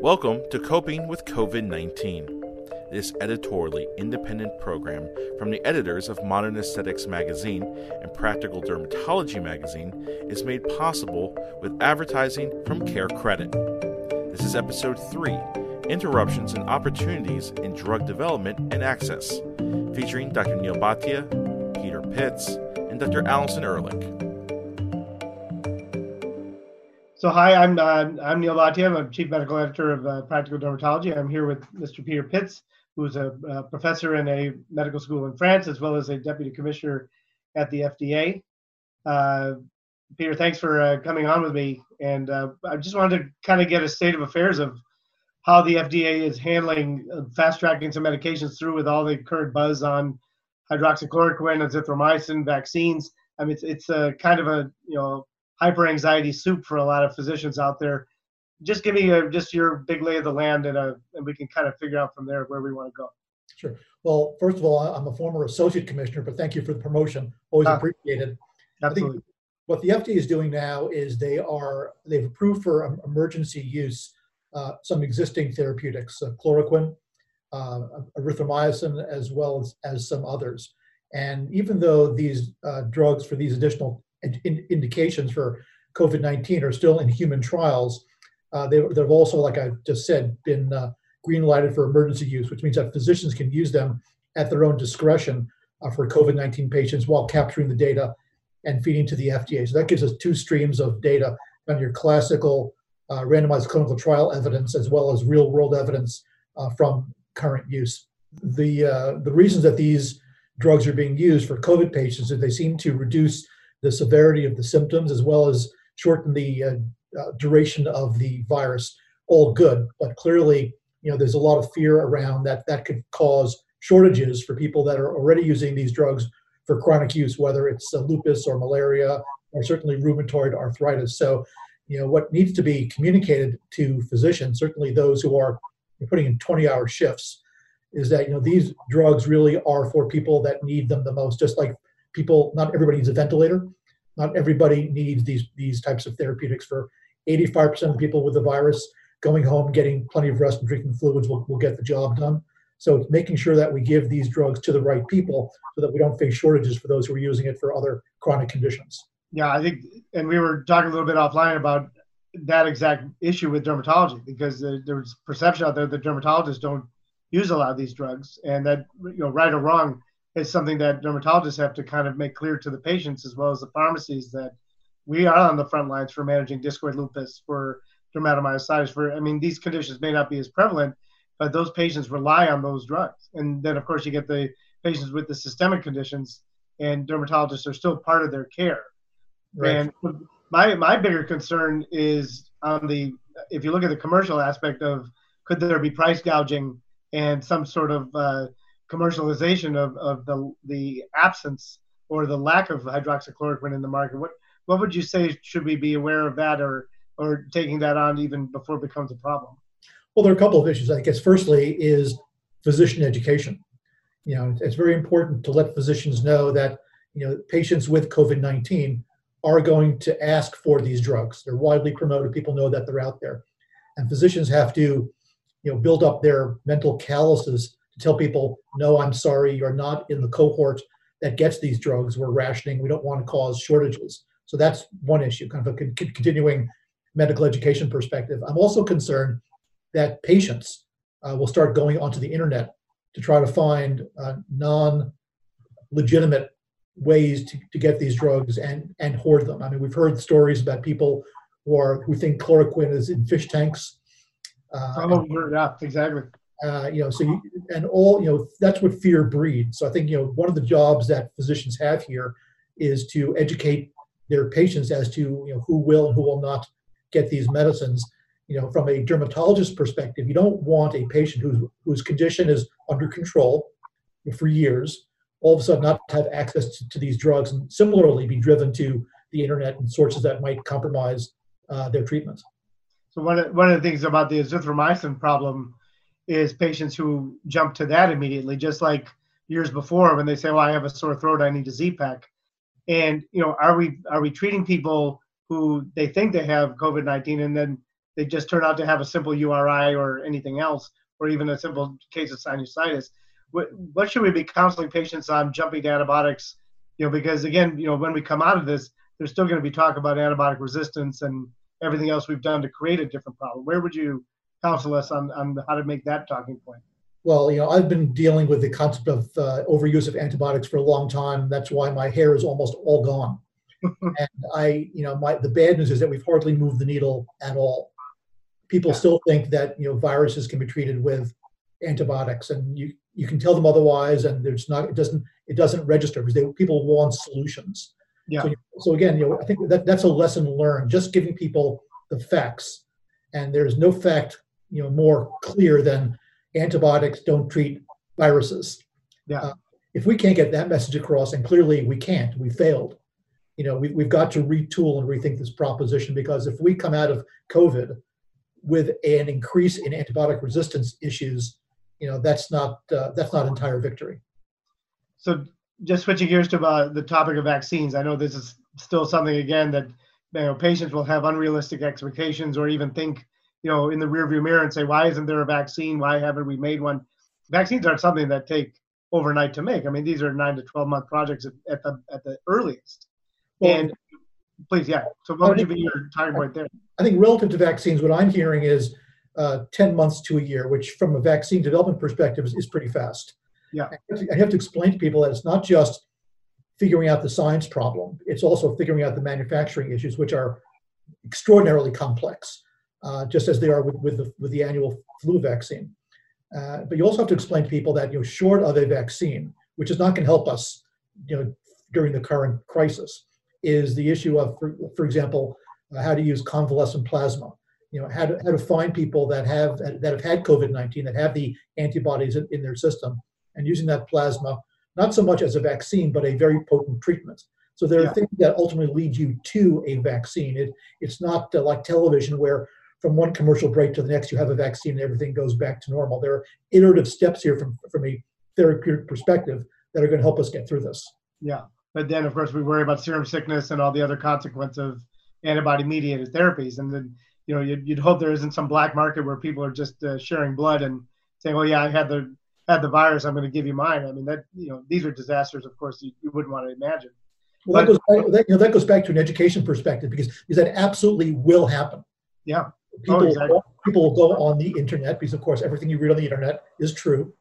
Welcome to Coping with COVID 19. This editorially independent program from the editors of Modern Aesthetics Magazine and Practical Dermatology Magazine is made possible with advertising from Care Credit. This is episode 3 Interruptions and Opportunities in Drug Development and Access, featuring Dr. Neil Bhatia, Peter Pitts, and Dr. Allison Ehrlich. So hi, I'm uh, I'm Neil Bhatia. I'm Chief Medical Editor of uh, Practical Dermatology. I'm here with Mr. Peter Pitts, who's a, professor in a medical school in France, as well as a deputy commissioner at the FDA. Uh, Peter, thanks for uh, coming on with me. And uh, I just wanted to kind of get a state of affairs of how the FDA is handling fast tracking some medications through with all the current buzz on hydroxychloroquine, azithromycin, vaccines. I mean, it's, it's a kind of a you know hyper anxiety soup for a lot of physicians out there. Just give me a, just your big lay of the land, and, a, and we can kind of figure out from there where we want to go. Sure. Well, first of all, I'm a former associate commissioner, but thank you for the promotion. Always uh, appreciated. Absolutely. what the FDA is doing now is they are they've approved for emergency use uh, some existing therapeutics, uh, chloroquine, uh, erythromycin, as well as, as some others. And even though these uh, drugs for these additional in, indications for COVID 19 are still in human trials. Uh, they, have also, like I just said, been uh, green lighted for emergency use, which means that physicians can use them at their own discretion uh, for COVID 19 patients while capturing the data and feeding to the FDA. So that gives us two streams of data on your classical uh, randomized clinical trial evidence as well as real world evidence uh, from current use. The, uh, the reasons that these drugs are being used for COVID patients is they seem to reduce the severity of the symptoms as well as shorten the uh, uh, duration of the virus. All good, but clearly, you know, there's a lot of fear around that that could cause shortages for people that are already using these drugs for chronic use, whether it's uh, lupus or malaria or certainly rheumatoid arthritis. So, you know, what needs to be communicated to physicians, certainly those who are putting in 20-hour shifts, is that you know these drugs really are for people that need them the most. Just like people, not everybody needs a ventilator. Not everybody needs these, these types of therapeutics. For 85% of people with the virus, going home, getting plenty of rest and drinking fluids will, will get the job done. So it's making sure that we give these drugs to the right people so that we don't face shortages for those who are using it for other chronic conditions. Yeah, I think, and we were talking a little bit offline about that exact issue with dermatology because there's perception out there that dermatologists don't use a lot of these drugs, and that you know, right or wrong, is something that dermatologists have to kind of make clear to the patients as well as the pharmacies that we are on the front lines for managing discoid lupus, for dermatomyositis. For I mean, these conditions may not be as prevalent, but those patients rely on those drugs. And then, of course, you get the patients with the systemic conditions, and dermatologists are still part of their care. Right. And my my bigger concern is on the if you look at the commercial aspect of could there be price gouging and some sort of uh, commercialization of, of the, the absence or the lack of hydroxychloroquine in the market. What, what would you say should we be aware of that or, or taking that on even before it becomes a problem? Well, there are a couple of issues. I guess firstly is physician education. You know, it's very important to let physicians know that you know patients with COVID-19 are going to ask for these drugs. They're widely promoted. People know that they're out there, and physicians have to you know build up their mental calluses tell people, no, I'm sorry, you're not in the cohort that gets these drugs. We're rationing. We don't want to cause shortages. So that's one issue, kind of a continuing medical education perspective. I'm also concerned that patients uh, will start going onto the internet to try to find uh, non legitimate ways to, to get these drugs and, and hoard them. I mean, we've heard stories about people who are who think chloroquine is in fish tanks. Uh, oh, yeah, exactly. Uh, you know, so you, and all you know that's what fear breeds. So I think you know one of the jobs that physicians have here is to educate their patients as to you know who will and who will not get these medicines. You know, from a dermatologist perspective, you don't want a patient whose whose condition is under control for years all of a sudden not have access to, to these drugs and similarly be driven to the internet and sources that might compromise uh, their treatments. So one of, one of the things about the azithromycin problem is patients who jump to that immediately, just like years before when they say, "Well, I have a sore throat, I need a Z-Pak." And you know, are we are we treating people who they think they have COVID nineteen and then they just turn out to have a simple URI or anything else, or even a simple case of sinusitis. What, what should we be counseling patients on jumping to antibiotics? You know, because again, you know, when we come out of this, there's still going to be talk about antibiotic resistance and everything else we've done to create a different problem. Where would you counsel us on, on how to make that talking point? Well, you know, I've been dealing with the concept of uh, overuse of antibiotics for a long time. That's why my hair is almost all gone. and I, you know, my the bad news is that we've hardly moved the needle at all. People yeah. still think that you know viruses can be treated with antibiotics, and you you can tell them otherwise, and there's not it doesn't it doesn't register because they people want solutions. Yeah. So, so again, you know, I think that that's a lesson learned. Just giving people the facts, and there's no fact you know more clear than antibiotics don't treat viruses. Yeah. Uh, if we can't get that message across, and clearly we can't, we failed. You know, we, we've got to retool and rethink this proposition because if we come out of COVID with an increase in antibiotic resistance issues, you know, that's not uh, that's not entire victory. So, just switching gears to uh, the topic of vaccines, I know this is still something again that you know patients will have unrealistic expectations or even think you know in the rearview mirror and say why isn't there a vaccine? Why haven't we made one? Vaccines aren't something that take overnight to make. I mean these are nine to 12 month projects at the at the earliest. Well, and please yeah. So what would you be your time point there? I think relative to vaccines what i'm hearing is uh, 10 months to a year which from a vaccine development perspective is, is pretty fast. Yeah. I have to explain to people that it's not just figuring out the science problem it's also figuring out the manufacturing issues which are extraordinarily complex uh, just as they are with, with, the, with the annual flu vaccine. Uh, but you also have to explain to people that you know, short of a vaccine, which is not going to help us, you know, during the current crisis, is the issue of, for, for example, uh, how to use convalescent plasma. You know, how to, how to find people that have that have had COVID-19 that have the antibodies in, in their system, and using that plasma not so much as a vaccine, but a very potent treatment. So there are yeah. things that ultimately lead you to a vaccine. It, it's not uh, like television where from one commercial break to the next, you have a vaccine and everything goes back to normal. There are iterative steps here from, from a therapeutic perspective that are going to help us get through this. Yeah. But then, of course, we worry about serum sickness and all the other consequences of antibody mediated therapies. And then, you know, you'd, you'd, hope there isn't some black market where people are just uh, sharing blood and saying, well, yeah, I had the, had the virus, I'm going to give you mine. I mean, that, you know, these are disasters, of course, you, you wouldn't want to imagine. Well, but, that, goes back, that, you know, that goes back to an education perspective because, because that absolutely will happen. Yeah. People, oh, exactly. people will go on the internet because, of course, everything you read on the internet is true,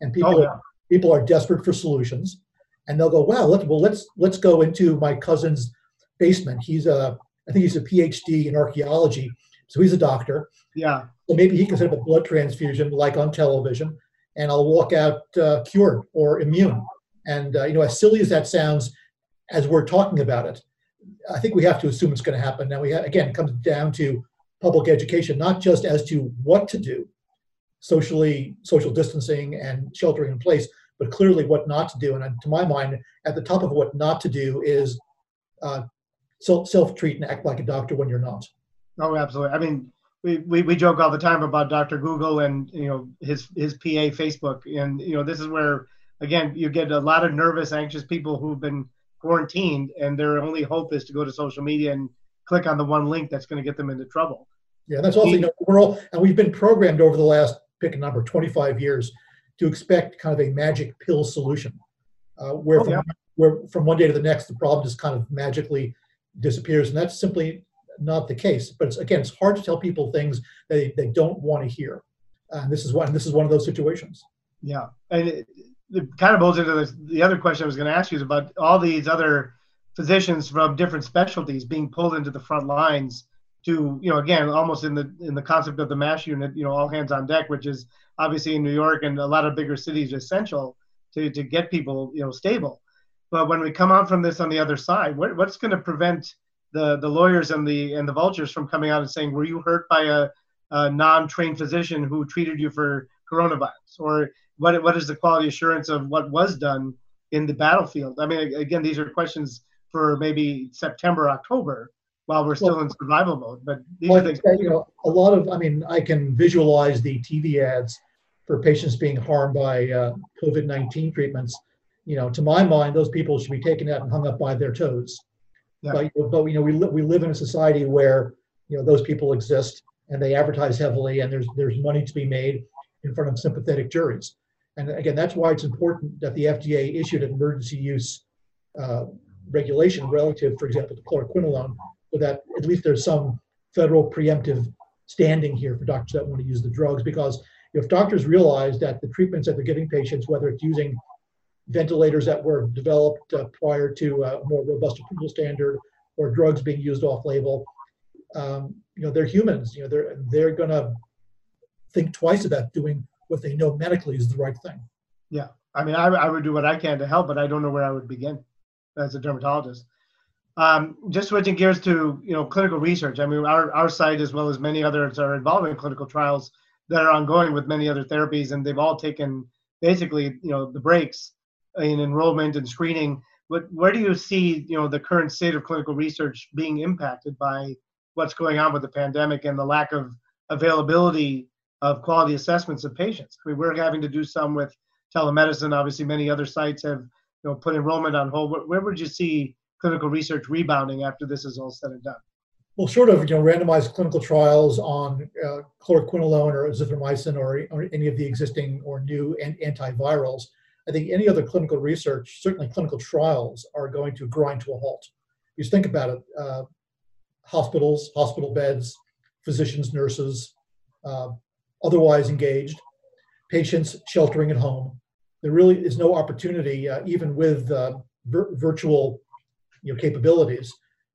and people oh, yeah. people are desperate for solutions, and they'll go, "Wow, let's well let's let's go into my cousin's basement. He's a I think he's a PhD in archaeology, so he's a doctor. Yeah. So maybe he can set up a blood transfusion like on television, and I'll walk out uh, cured or immune. And uh, you know, as silly as that sounds, as we're talking about it, I think we have to assume it's going to happen. Now, we ha- again, it comes down to public education, not just as to what to do, socially, social distancing and sheltering in place, but clearly what not to do. And to my mind, at the top of what not to do is uh, self-treat and act like a doctor when you're not. Oh, absolutely. I mean, we, we, we joke all the time about Dr. Google and you know his his PA Facebook, and you know this is where again you get a lot of nervous, anxious people who've been quarantined, and their only hope is to go to social media and click on the one link that's going to get them into trouble. Yeah, that's also, you know, we're all, and we've been programmed over the last, pick a number, 25 years to expect kind of a magic pill solution, uh, where, oh, from, yeah. where from one day to the next, the problem just kind of magically disappears. And that's simply not the case. But it's, again, it's hard to tell people things they, they don't want to hear. And this is one, this is one of those situations. Yeah. And it, it kind of goes into the, the other question I was going to ask you is about all these other physicians from different specialties being pulled into the front lines to you know again almost in the in the concept of the mash unit you know all hands on deck which is obviously in new york and a lot of bigger cities essential to to get people you know stable. But when we come out from this on the other side what, what's going to prevent the the lawyers and the and the vultures from coming out and saying were you hurt by a, a non-trained physician who treated you for coronavirus? Or what what is the quality assurance of what was done in the battlefield? I mean again these are questions for maybe september october while we're still well, in survival mode. But these well, are things. You know, a lot of. I mean, I can visualize the TV ads for patients being harmed by uh, COVID nineteen treatments. You know, to my mind, those people should be taken out and hung up by their toes. Yeah. But, but you know, we li- we live in a society where you know those people exist, and they advertise heavily, and there's there's money to be made in front of sympathetic juries. And again, that's why it's important that the FDA issued an emergency use uh, regulation relative, for example, to chloroquinolone, so that at least there's some federal preemptive standing here for doctors that want to use the drugs. Because if doctors realize that the treatments that they're giving patients, whether it's using ventilators that were developed uh, prior to a more robust approval standard or drugs being used off-label, um, you know, they're humans. You know, they're they're going to think twice about doing what they know medically is the right thing. Yeah, I mean, I, I would do what I can to help, but I don't know where I would begin as a dermatologist. Um, just switching gears to you know clinical research. I mean, our our site as well as many others are involved in clinical trials that are ongoing with many other therapies, and they've all taken basically you know the breaks in enrollment and screening. But where do you see you know the current state of clinical research being impacted by what's going on with the pandemic and the lack of availability of quality assessments of patients? I mean, we're having to do some with telemedicine. Obviously, many other sites have you know put enrollment on hold. Where, where would you see clinical research rebounding after this is all said and done? Well, short of you know randomized clinical trials on uh, chloroquinolone or azithromycin or, or, any of the existing or new antivirals, I think any other clinical research, certainly clinical trials, are going to grind to a halt. Just think about it: uh, hospitals, hospital beds, physicians, nurses, uh, otherwise engaged, patients sheltering at home. There really is no opportunity, uh, even with uh, vir- virtual you know, capabilities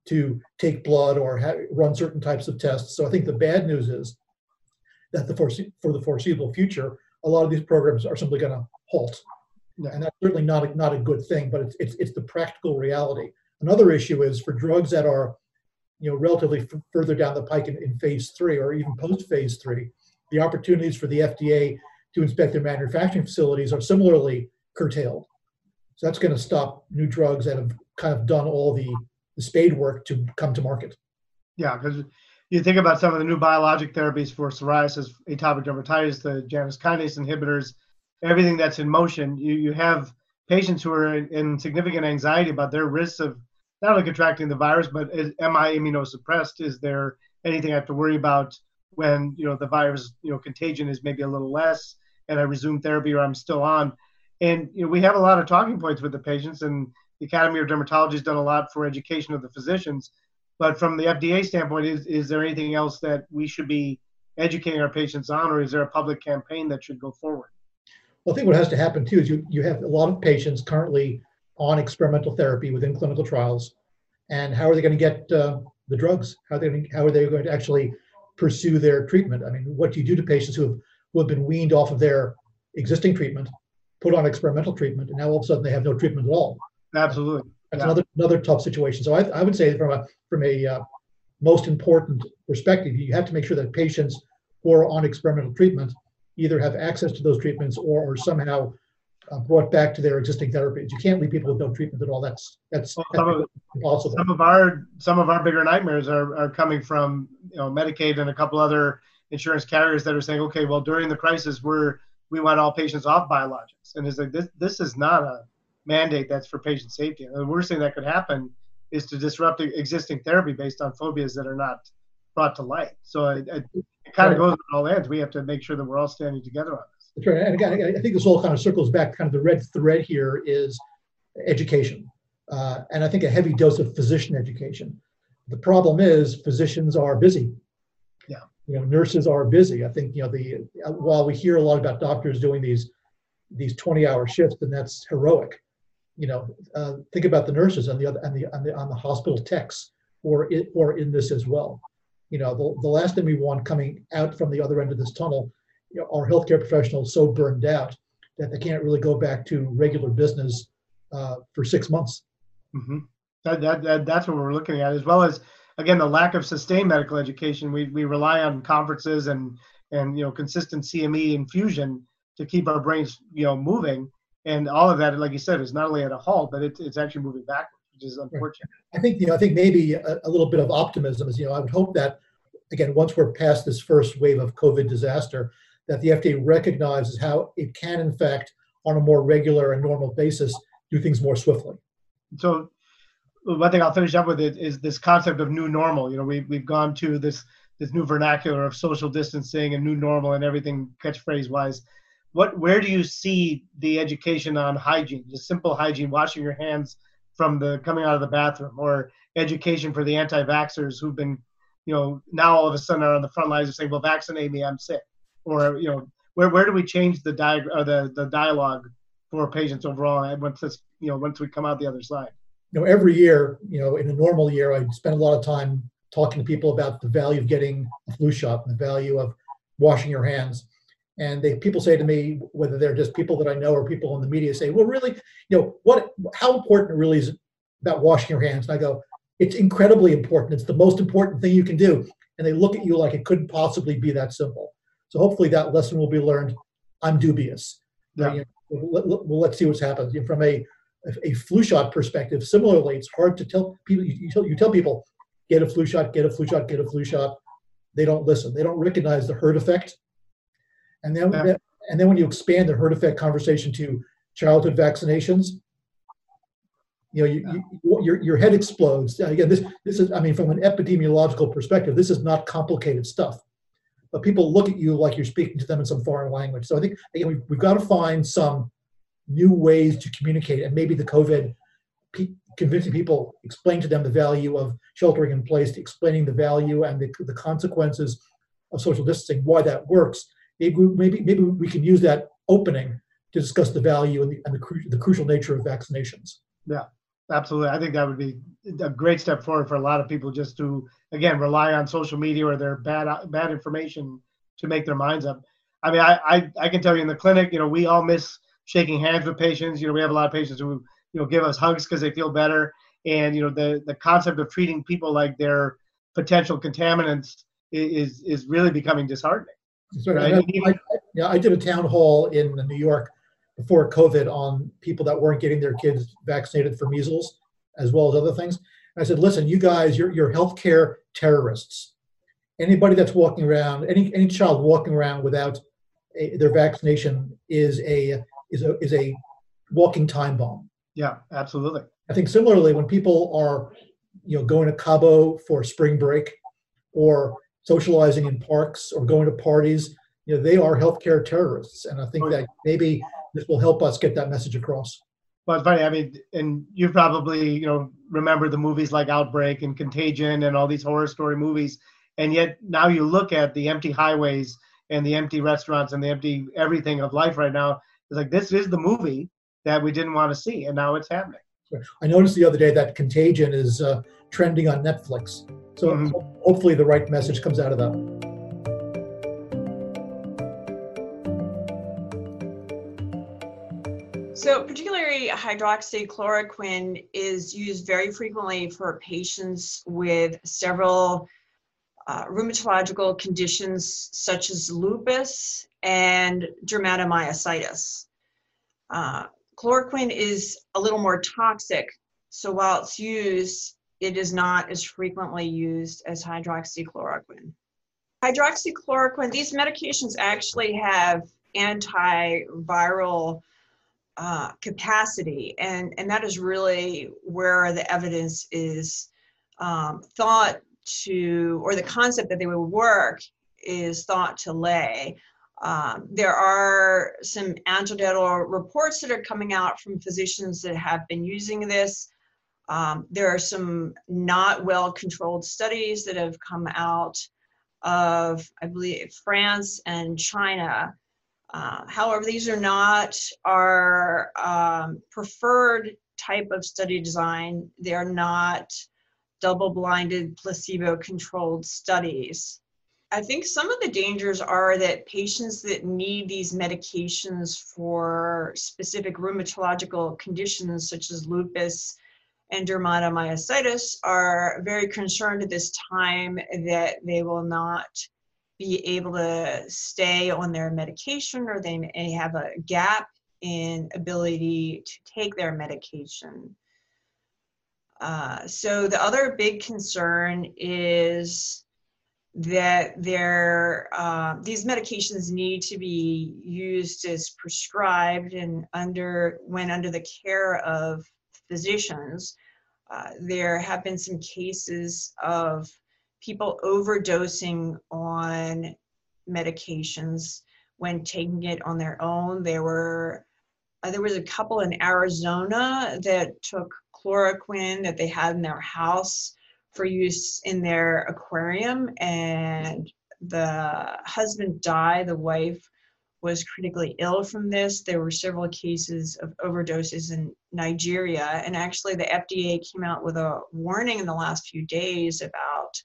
to take blood or ha- run certain types of tests. So I think the bad news is that the forese- for the foreseeable future, a lot of these programs are simply going to halt, yeah. and that's certainly not a, not a good thing. But it's, it's it's the practical reality. Another issue is for drugs that are, you know, relatively f- further down the pike in, in phase three or even post phase three, the opportunities for the FDA to inspect their manufacturing facilities are similarly curtailed. So that's going to stop new drugs that have kind of done all the, the spade work to come to market. Yeah, because you think about some of the new biologic therapies for psoriasis, atopic dermatitis, the Janus kinase inhibitors, everything that's in motion. You you have patients who are in, in significant anxiety about their risks of not only contracting the virus, but is, am I immunosuppressed? Is there anything I have to worry about when you know the virus you know contagion is maybe a little less, and I resume therapy or I'm still on? And you know, we have a lot of talking points with the patients, and the Academy of Dermatology has done a lot for education of the physicians. But from the FDA standpoint, is, is there anything else that we should be educating our patients on, or is there a public campaign that should go forward? Well, I think what has to happen too is you, you have a lot of patients currently on experimental therapy within clinical trials. And how are they going to get uh, the drugs? How are, they, how are they going to actually pursue their treatment? I mean, what do you do to patients who have, who have been weaned off of their existing treatment, put on experimental treatment, and now all of a sudden they have no treatment at all? Absolutely. That's yeah. another another tough situation. So I, I would say from a from a uh, most important perspective, you have to make sure that patients who are on experimental treatment either have access to those treatments or are somehow uh, brought back to their existing therapies. You can't leave people with no treatment at all. That's that's, well, some of, impossible. Some of our some of our bigger nightmares are, are coming from you know Medicaid and a couple other insurance carriers that are saying, okay, well during the crisis we're we want all patients off biologics, and it's like this this is not a mandate that's for patient safety. And the worst thing that could happen is to disrupt existing therapy based on phobias that are not brought to light. So it, it, it kind of goes on all ends. We have to make sure that we're all standing together on this. That's right. And again, I think this all kind of circles back. Kind of the red thread here is education, uh, and I think a heavy dose of physician education. The problem is physicians are busy. You know, nurses are busy. I think you know the while we hear a lot about doctors doing these these 20 hour shifts, and that's heroic you know, uh, think about the nurses and the other and the on the on the hospital techs or it, or in this as well. You know, the, the last thing we want coming out from the other end of this tunnel you know, are healthcare professionals so burned out that they can't really go back to regular business uh, for six months. Mm-hmm. That, that, that, that's what we're looking at, as well as again the lack of sustained medical education. We, we rely on conferences and and you know consistent CME infusion to keep our brains you know moving and all of that, like you said, is not only at a halt, but it's, it's actually moving backwards, which is unfortunate. I think you know, I think maybe a, a, little bit of optimism is, you know, I would hope that again, once we're past this first wave of COVID disaster, that the FDA recognizes how it can, in fact, on a more regular and normal basis, do things more swiftly. So, one thing I'll finish up with it is this concept of new normal. You know, we've we've gone to this this new vernacular of social distancing and new normal and everything catchphrase wise. What where do you see the education on hygiene, just simple hygiene, washing your hands from the coming out of the bathroom, or education for the anti-vaxxers who've been, you know, now all of a sudden are on the front lines and saying, "Well, vaccinate me, I'm sick," or you know, where where do we change the diag- or the the dialogue for patients overall once this, you know, once we come out the other side? You know, every year, you know, in a normal year, I spend a lot of time talking to people about the value of getting a flu shot and the value of washing your hands. And they people say to me, whether they're just people that I know or people in the media, say, "Well, really, you know, what? How important really is about washing your hands?" And I go, "It's incredibly important. It's the most important thing you can do." And they look at you like it couldn't possibly be that simple. So hopefully that lesson will be learned. I'm dubious. Yeah. You know, let, let's see what's happened. From a a flu shot perspective, similarly, it's hard to tell people. You, you, tell, you tell people get a flu shot, get a flu shot, get a flu shot. They don't listen. They don't recognize the herd effect. And then, Yeah. and then when you expand the herd effect conversation to childhood vaccinations, you know, you, you, your, your head explodes. Again, this, this is, I mean, from an epidemiological perspective, this is not complicated stuff. But people look at you like you're speaking to them in some foreign language. So I think, again, we've, we've got to find some new ways to communicate. And maybe the COVID pe- convincing people, explain to them the value of sheltering in place, explaining the value and the, the consequences of social distancing, why that works. Maybe, maybe, maybe we can use that opening to discuss the value and the, and the, cru- the crucial nature of vaccinations. Yeah, absolutely. I think that would be a great step forward for a lot of people just to, again, rely on social media or their bad bad information to make their minds up. I mean, I, I, I can tell you in the clinic, you know, we all miss shaking hands with patients. You know, we have a lot of patients who, you know, give us hugs because they feel better. And, you know, the, the concept of treating people like they're potential contaminants is, is really becoming disheartening. So Right. I, I, yeah, I did a town hall in New York before COVID on people that weren't getting their kids vaccinated for measles, as well as other things. And I said, listen, you guys, you're, you're healthcare terrorists. Anybody that's walking around, any any child walking around without a, their vaccination is a is a is a walking time bomb. Yeah, absolutely. I think similarly, when people are, you know, going to Cabo for spring break, or socializing in parks, or going to parties, you know, they are healthcare terrorists, and I think Oh, that maybe this will help us get that message across. Well, it's funny. I mean, and you probably, you know, remember the movies like Outbreak and Contagion and all these horror story movies. And yet now you look at the empty highways and the empty restaurants and the empty everything of life right now. It's like this is the movie that we didn't want to see, and now it's happening. I noticed the other day that Contagion is uh, trending on Netflix, so Mhm. hopefully the right message comes out of that. So, particularly hydroxychloroquine is used very frequently for patients with several uh, rheumatological conditions such as lupus and dermatomyositis. Uh, chloroquine is a little more toxic, so while it's used, it is not as frequently used as hydroxychloroquine. Hydroxychloroquine, these medications actually have antiviral uh, capacity, and, and that is really where the evidence is um, thought to, or the concept that they would work is thought to lay. Um, there are some anecdotal reports that are coming out from physicians that have been using this. Um, there are some not well controlled studies that have come out of, I believe, France and China. Uh, however, these are not our um, preferred type of study design. They're not double blinded, placebo controlled studies. I think some of the dangers are that patients that need these medications for specific rheumatological conditions such as lupus and dermatomyositis are very concerned at this time that they will not be able to stay on their medication or they may have a gap in ability to take their medication. Uh, so the other big concern is that there, uh, these medications need to be used as prescribed and under when under the care of physicians. Uh, there have been some cases of people overdosing on medications when taking it on their own. There were uh, there was a couple in Arizona that took chloroquine that they had in their house for use in their aquarium, and the husband died. The wife was critically ill from this. There were several cases of overdoses in Nigeria, and actually, the FDA came out with a warning in the last few days about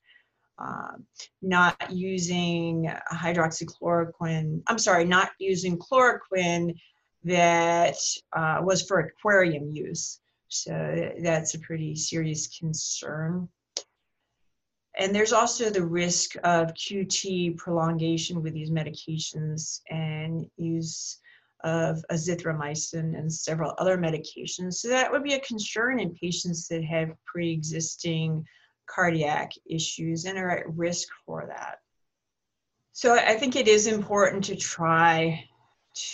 uh, not using hydroxychloroquine. I'm sorry, not using chloroquine that uh, was for aquarium use. So that's a pretty serious concern. And there's also the risk of QT prolongation with these medications and use of azithromycin and several other medications. So that would be a concern in patients that have pre-existing cardiac issues and are at risk for that. So I think it is important to try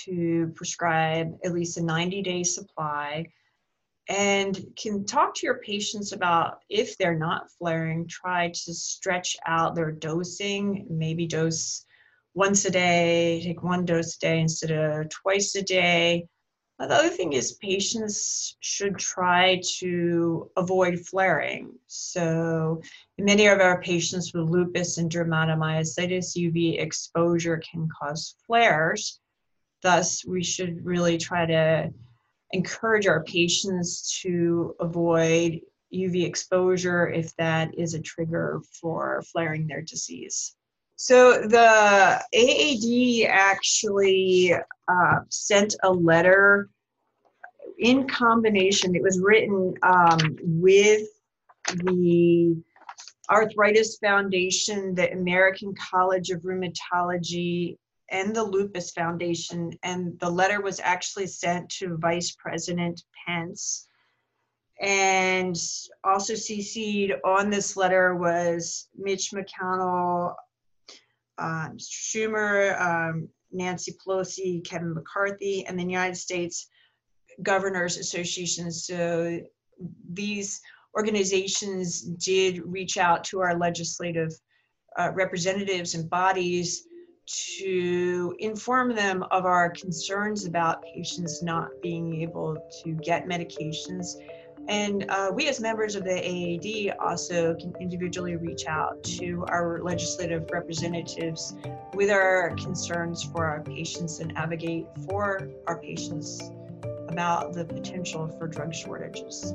to prescribe at least a 90 day supply and can talk to your patients about if they're not flaring, try to stretch out their dosing, maybe dose once a day, take one dose a day instead of twice a day. But The other thing is patients should try to avoid flaring. So many of our patients with lupus and dermatomyositis, UV exposure can cause flares. Thus, we should really try to encourage our patients to avoid UV exposure if that is a trigger for flaring their disease. So the AAD actually uh, sent a letter in combination. It was written um, with the Arthritis Foundation, the American College of Rheumatology, and the Lupus Foundation. And the letter was actually sent to Vice President Pence. And also CC'd on this letter was Mitch McConnell, um, Schumer, um, Nancy Pelosi, Kevin McCarthy, and the United States Governors Association. So these organizations did reach out to our legislative uh, representatives and bodies to inform them of our concerns about patients not being able to get medications. And uh, we, as members of the AAD, also can individually reach out to our legislative representatives with our concerns for our patients and advocate for our patients about the potential for drug shortages.